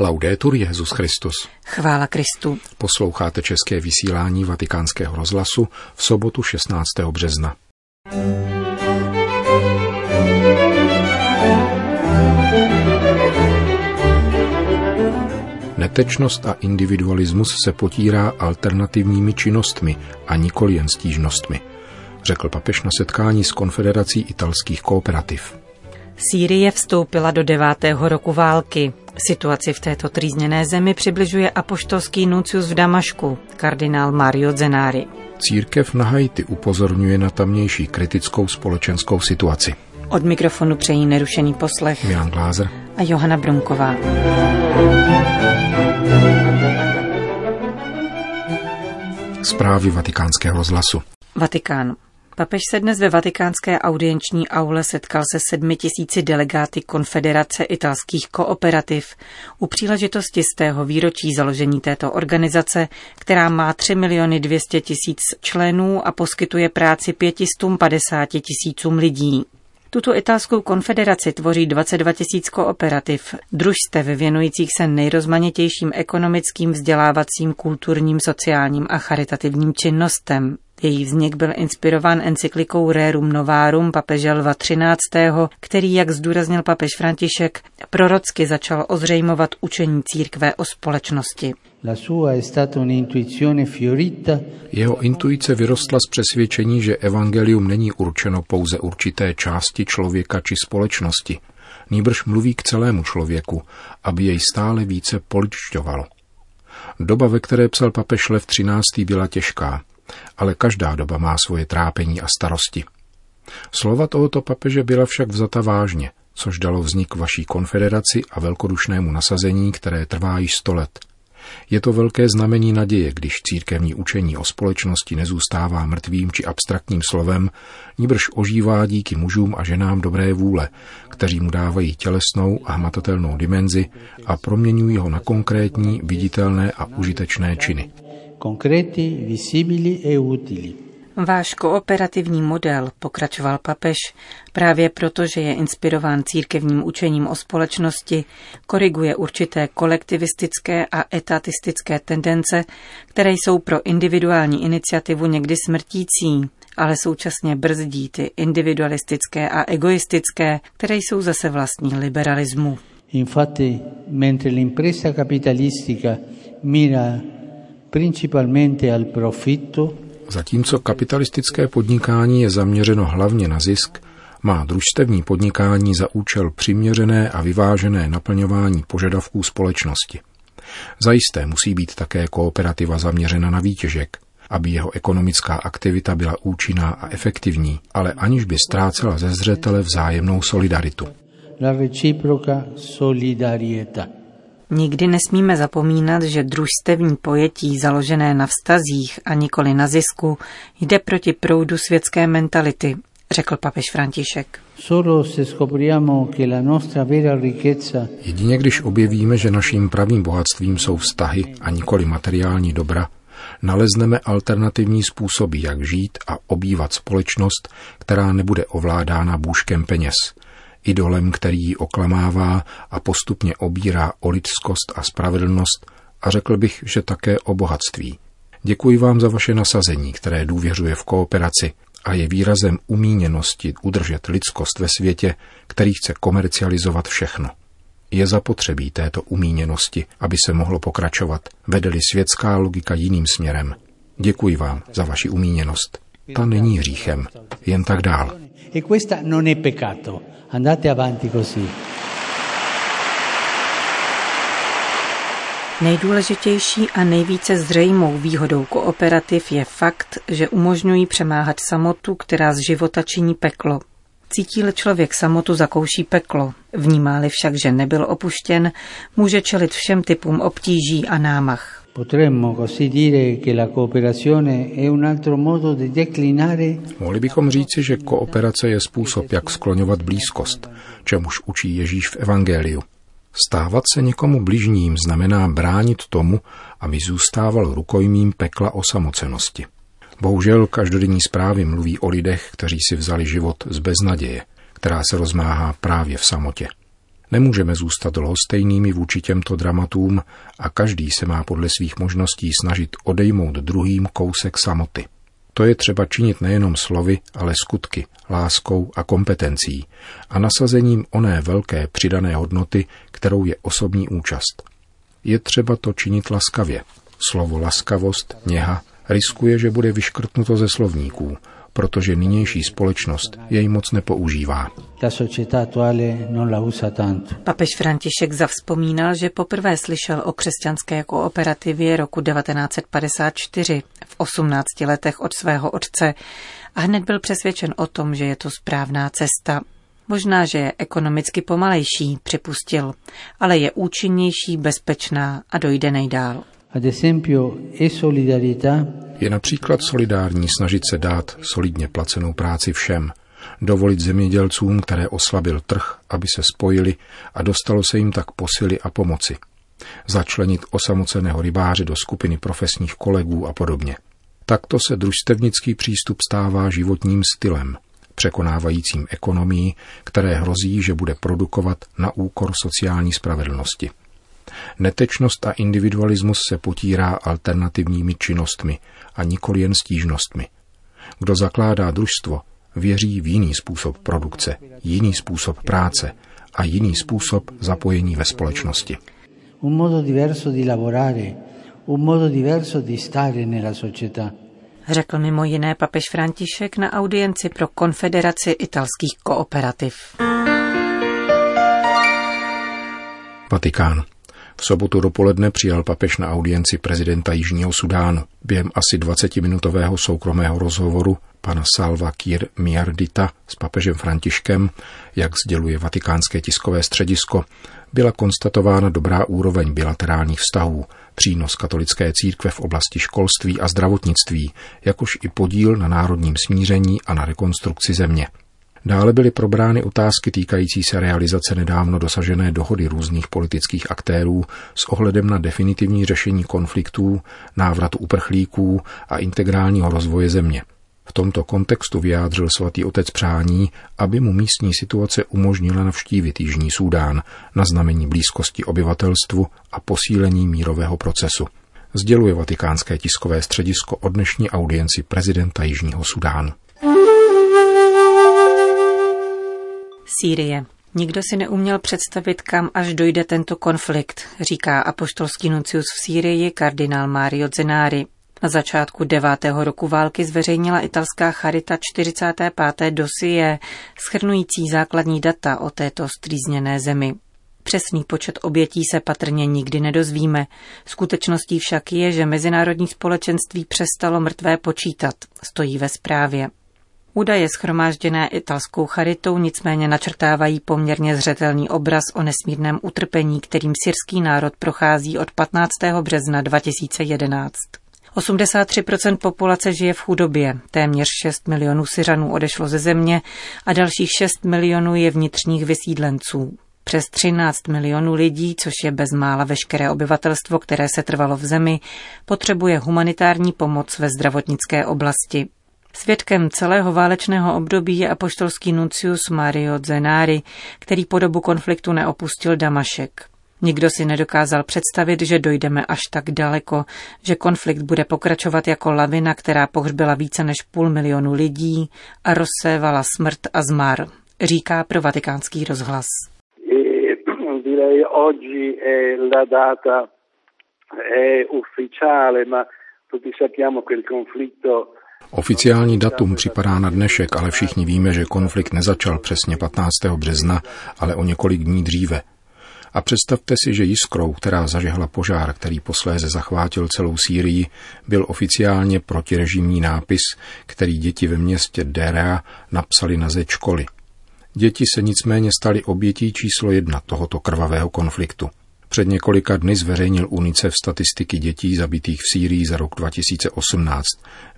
Laudetur Jezus Christus. Chvála Kristu. Posloucháte české vysílání Vatikánského rozhlasu v sobotu 16. března. Netečnost a individualismus se potírá alternativními činnostmi a nikoli jen stížnostmi, řekl papež na setkání s Konfederací italských kooperativ. Sýrie vstoupila do devátého roku války. Situaci v této trýzněné zemi přibližuje apoštolský nuncius v Damašku, kardinál Mario Zenari. Církev na Haiti upozorňuje na tamnější kritickou společenskou situaci. Od mikrofonu přejí nerušený poslech Milan Glázer a Johana Brunková. Zprávy vatikánského rozhlasu. Vatikán. Papež se dnes ve vatikánské audienční aule setkal se sedmi tisíci delegáty Konfederace italských kooperativ u příležitosti z tého výročí založení této organizace, která má 3 miliony 200 tisíc členů a poskytuje práci 550 tisícům lidí. Tuto italskou konfederaci tvoří 22 tisíc kooperativ, družstev věnujících se nejrozmanitějším ekonomickým, vzdělávacím, kulturním, sociálním a charitativním činnostem. Její vznik byl inspirován encyklikou Rerum Novarum papeže Lva XIII., který, jak zdůraznil papež František, prorocky začal ozřejmovat učení církve o společnosti. Jeho intuice vyrostla z přesvědčení, že evangelium není určeno pouze určité části člověka či společnosti, nýbrž mluví k celému člověku, aby jej stále více poličťovalo. Doba, ve které psal papež Lev XIII. byla těžká, ale každá doba má svoje trápení a starosti. Slova tohoto papeže byla však vzata vážně, což dalo vznik vaší konfederaci a velkodušnému nasazení, které trvá již sto let. Je to velké znamení naděje, když církevní učení o společnosti nezůstává mrtvým či abstraktním slovem, níbrž ožívá díky mužům a ženám dobré vůle, kteří mu dávají tělesnou a hmatatelnou dimenzi a proměňují ho na konkrétní, viditelné a užitečné činy concreti, visibili e utili. Váš kooperativní model, pokračoval papež, právě proto, že je inspirován církevním učením o společnosti, koriguje určité kolektivistické a etatistické tendence, které jsou pro individuální iniciativu někdy smrtící, ale současně brzdí ty individualistické a egoistické, které jsou zase vlastní liberalismu. Infatti, mentre l'impresa capitalistica mira Zatímco kapitalistické podnikání je zaměřeno hlavně na zisk, má družstevní podnikání za účel přiměřené a vyvážené naplňování požadavků společnosti. Zajisté musí být také kooperativa zaměřena na výtěžek, aby jeho ekonomická aktivita byla účinná a efektivní, ale aniž by ztrácela ze zřetele vzájemnou solidaritu. La reciproca solidarieta. Nikdy nesmíme zapomínat, že družstevní pojetí založené na vztazích a nikoli na zisku jde proti proudu světské mentality, řekl papež František. Jedině když objevíme, že naším pravým bohatstvím jsou vztahy a nikoli materiální dobra, nalezneme alternativní způsoby, jak žít a obývat společnost, která nebude ovládána bůžkem peněz – idolem, který ji oklamává a postupně obírá o lidskost a spravedlnost a řekl bych, že také o bohatství. Děkuji vám za vaše nasazení, které důvěřuje v kooperaci a je výrazem umíněnosti udržet lidskost ve světě, který chce komercializovat všechno. Je zapotřebí této umíněnosti, aby se mohlo pokračovat, vedeli světská logika jiným směrem. Děkuji vám za vaši umíněnost. Ta není hříchem, jen tak dál. E questa non è peccato. Andate avanti così. Nejdůležitější a nejvíce zřejmou výhodou kooperativ je fakt, že umožňují přemáhat samotu, která z života činí peklo. Cítí-li člověk samotu, zakouší peklo. Vnímá-li však, že nebyl opuštěn, může čelit všem typům obtíží a námach. Mohli bychom říci, že kooperace je způsob, jak skloňovat blízkost, čemuž učí Ježíš v Evangeliu. Stávat se někomu bližním znamená bránit tomu, aby zůstával rukojmím pekla osamocenosti. Bohužel každodenní zprávy mluví o lidech, kteří si vzali život z beznaděje, která se rozmáhá právě v samotě. Nemůžeme zůstat lhostejnými vůči těmto dramatům a každý se má podle svých možností snažit odejmout druhým kousek samoty. To je třeba činit nejenom slovy, ale skutky, láskou a kompetencí a nasazením oné velké přidané hodnoty, kterou je osobní účast. Je třeba to činit laskavě. Slovo laskavost, něha, riskuje, že bude vyškrtnuto ze slovníků, protože nynější společnost jej moc nepoužívá. Papež František zavzpomínal, že poprvé slyšel o křesťanské kooperativě roku 1954 v 18 letech od svého otce a hned byl přesvědčen o tom, že je to správná cesta. Možná, že je ekonomicky pomalejší, připustil, ale je účinnější, bezpečná a dojde nejdál. Ad esempio, e je například solidární snažit se dát solidně placenou práci všem, dovolit zemědělcům, které oslabil trh, aby se spojili a dostalo se jim tak posily a pomoci. Začlenit osamoceného rybáře do skupiny profesních kolegů a podobně. Takto se družstevnický přístup stává životním stylem, překonávajícím ekonomii, které hrozí, že bude produkovat na úkor sociální spravedlnosti. Netečnost a individualismus se potírá alternativními činnostmi a nikoli jen stížnostmi. Kdo zakládá družstvo, věří v jiný způsob produkce, jiný způsob práce a jiný způsob zapojení ve společnosti. Un modo diverso di lavorare, un modo diverso di stare nella società. Řekl mimo jiné papež František na audienci pro Konfederaci italských kooperativ. Vatikán. V sobotu dopoledne přijal papež na audienci prezidenta Jižního Sudánu. Během asi 20-minutového soukromého rozhovoru pana Salva Kiir Miardita s papežem Františkem, jak sděluje vatikánské tiskové středisko, byla konstatována dobrá úroveň bilaterálních vztahů, přínos katolické církve v oblasti školství a zdravotnictví, jakož i podíl na národním smíření a na rekonstrukci země. Dále byly probrány otázky týkající se realizace nedávno dosažené dohody různých politických aktérů s ohledem na definitivní řešení konfliktů, návrat uprchlíků a integrálního rozvoje země. V tomto kontextu vyjádřil svatý otec přání, aby mu místní situace umožnila navštívit Jižní Súdán na znamení blízkosti obyvatelstvu a posílení mírového procesu. Sděluje vatikánské tiskové středisko o dnešní audienci prezidenta Jižního Sudánu. Sýrie. Nikdo si neuměl představit, kam až dojde tento konflikt, říká apoštolský nuncius v Sýrii kardinál Mario Zenari. Na začátku devátého roku války zveřejnila italská charita 45. dosie, schrnující základní data o této strýzněné zemi. Přesný počet obětí se patrně nikdy nedozvíme. Skutečností však je, že mezinárodní společenství přestalo mrtvé počítat, stojí ve zprávě. Údaje schromážděné italskou charitou nicméně načrtávají poměrně zřetelný obraz o nesmírném utrpení, kterým syrský národ prochází od 15. března 2011. 83% populace žije v chudobě, téměř 6 milionů Syřanů odešlo ze země a dalších 6 milionů je vnitřních vysídlenců. Přes 13 milionů lidí, což je bezmála veškeré obyvatelstvo, které se trvalo v zemi, potřebuje humanitární pomoc ve zdravotnické oblasti. Svědkem celého válečného období je apoštolský nuncius Mario Zenari, který po dobu konfliktu neopustil Damašek. Nikdo si nedokázal představit, že dojdeme až tak daleko, že konflikt bude pokračovat jako lavina, která pohřbila více než půl milionu lidí a rozsévala smrt a zmar, říká pro vatikánský rozhlas. tutti sappiamo che il conflitto Oficiální datum připadá na dnešek, ale všichni víme, že konflikt nezačal přesně 15. března, ale o několik dní dříve. A představte si, že jiskrou, která zažehla požár, který posléze zachvátil celou Sýrii, byl oficiálně protirežimní nápis, který děti ve městě Derea napsali na zeď školy. Děti se nicméně staly obětí číslo jedna tohoto krvavého konfliktu. Před několika dny zveřejnil UNICEF statistiky dětí zabitých v Sýrii za rok 2018.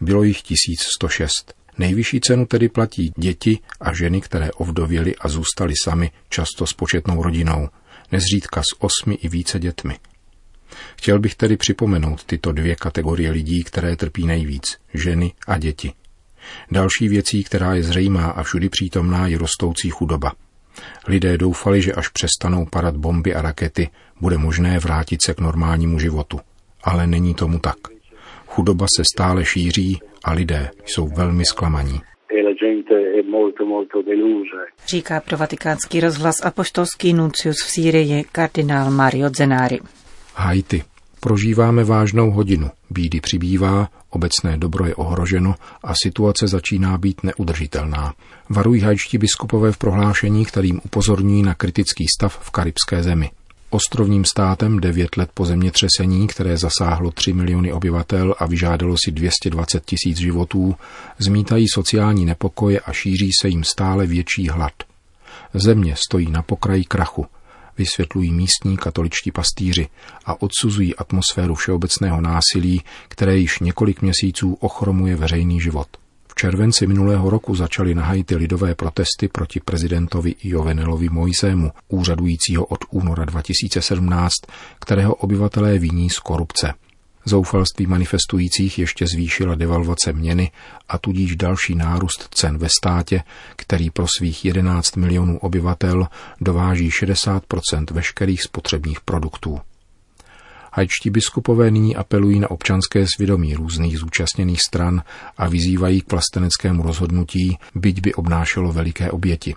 Bylo jich 1106. Nejvyšší cenu tedy platí děti a ženy, které ovdověly a zůstaly sami, často s početnou rodinou, nezřídka s osmi i více dětmi. Chtěl bych tedy připomenout tyto dvě kategorie lidí, které trpí nejvíc, ženy a děti. Další věcí, která je zřejmá a všudy přítomná, je rostoucí chudoba. Lidé doufali, že až přestanou padat bomby a rakety, bude možné vrátit se k normálnímu životu. Ale není tomu tak. Chudoba se stále šíří a lidé jsou velmi zklamaní. Říká pro vatikánský rozhlas apoštolský nuncius v Sýrii kardinál Mario Zenari. Haiti. Prožíváme vážnou hodinu, bídy přibývá, obecné dobro je ohroženo a situace začíná být neudržitelná. Varují hajčtí biskupové v prohlášení, kterým upozorňují na kritický stav v karibské zemi. Ostrovním státem devět let po zemětřesení, které zasáhlo 3 miliony obyvatel a vyžádalo si 220 tisíc životů, zmítají sociální nepokoje a šíří se jim stále větší hlad. Země stojí na pokraji krachu – vysvětlují místní katoličtí pastýři a odsuzují atmosféru všeobecného násilí, které již několik měsíců ochromuje veřejný život. V červenci minulého roku začaly na Haiti lidové protesty proti prezidentovi Jovenelovi Mojsému, úřadujícího od února 2017, kterého obyvatelé viní z korupce. Zoufalství manifestujících ještě zvýšila devalvace měny a tudíž další nárůst cen ve státě, který pro svých 11 milionů obyvatel dováží 60% veškerých spotřebních produktů. Hajčtí biskupové nyní apelují na občanské svědomí různých zúčastněných stran a vyzývají k vlasteneckému rozhodnutí, byť by obnášelo veliké oběti.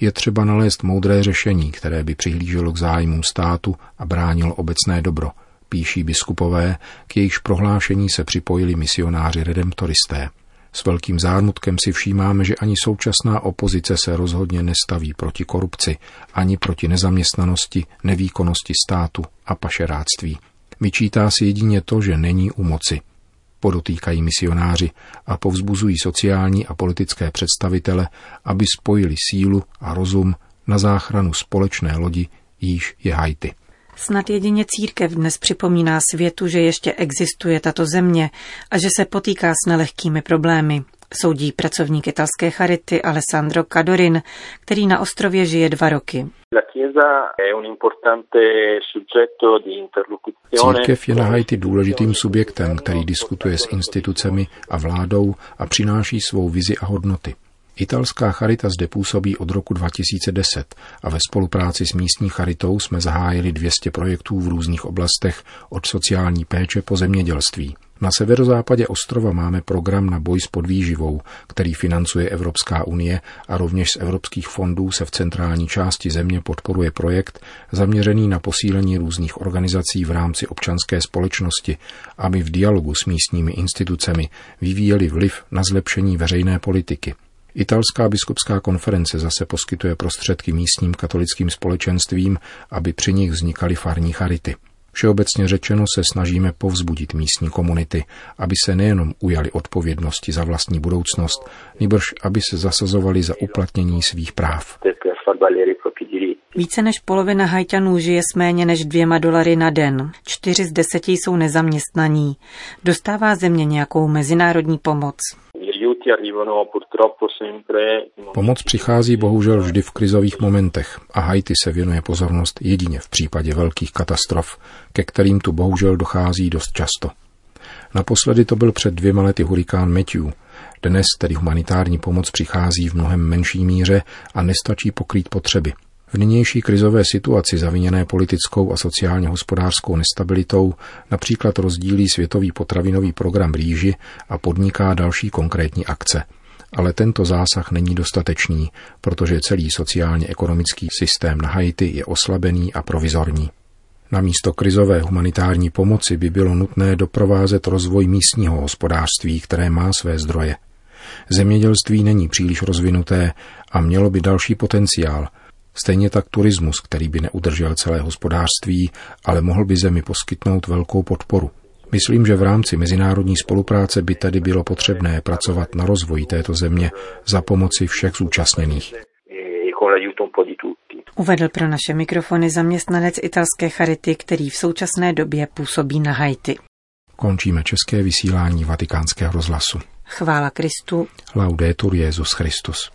Je třeba nalézt moudré řešení, které by přihlíželo k zájmům státu a bránilo obecné dobro – píší biskupové, k jejichž prohlášení se připojili misionáři redemptoristé. S velkým zármutkem si všímáme, že ani současná opozice se rozhodně nestaví proti korupci, ani proti nezaměstnanosti, nevýkonnosti státu a pašeráctví. Vyčítá si jedině to, že není u moci. Podotýkají misionáři a povzbuzují sociální a politické představitele, aby spojili sílu a rozum na záchranu společné lodi, jíž je Haiti. Snad jedině církev dnes připomíná světu, že ještě existuje tato země a že se potýká s nelehkými problémy. Soudí pracovník italské charity Alessandro Cadorin, který na ostrově žije dva roky. Církev je na Haiti důležitým subjektem, který diskutuje s institucemi a vládou a přináší svou vizi a hodnoty. Italská charita zde působí od roku 2010 a ve spolupráci s místní charitou jsme zahájili 200 projektů v různých oblastech od sociální péče po zemědělství. Na severozápadě ostrova máme program na boj s podvýživou, který financuje Evropská unie a rovněž z evropských fondů se v centrální části země podporuje projekt zaměřený na posílení různých organizací v rámci občanské společnosti, aby v dialogu s místními institucemi vyvíjeli vliv na zlepšení veřejné politiky. Italská biskupská konference zase poskytuje prostředky místním katolickým společenstvím, aby při nich vznikaly farní charity. Všeobecně řečeno se snažíme povzbudit místní komunity, aby se nejenom ujali odpovědnosti za vlastní budoucnost, nebož aby se zasazovali za uplatnění svých práv. Více než polovina hajťanů žije s méně než dvěma dolary na den. Čtyři z deseti jsou nezaměstnaní. Dostává země nějakou mezinárodní pomoc. Pomoc přichází bohužel vždy v krizových momentech a Haiti se věnuje pozornost jedině v případě velkých katastrof, ke kterým tu bohužel dochází dost často. Naposledy to byl před dvěma lety hurikán Matthew. Dnes tedy humanitární pomoc přichází v mnohem menší míře a nestačí pokrýt potřeby. V nynější krizové situaci zaviněné politickou a sociálně hospodářskou nestabilitou například rozdílí Světový potravinový program rýži a podniká další konkrétní akce. Ale tento zásah není dostatečný, protože celý sociálně-ekonomický systém na Haiti je oslabený a provizorní. Na místo krizové humanitární pomoci by bylo nutné doprovázet rozvoj místního hospodářství, které má své zdroje. Zemědělství není příliš rozvinuté a mělo by další potenciál – Stejně tak turismus, který by neudržel celé hospodářství, ale mohl by zemi poskytnout velkou podporu. Myslím, že v rámci mezinárodní spolupráce by tedy bylo potřebné pracovat na rozvoji této země za pomoci všech zúčastněných. Uvedl pro naše mikrofony zaměstnanec italské charity, který v současné době působí na Haiti. Končíme české vysílání vatikánského rozhlasu. Chvála Kristu. Laudetur Jezus Christus.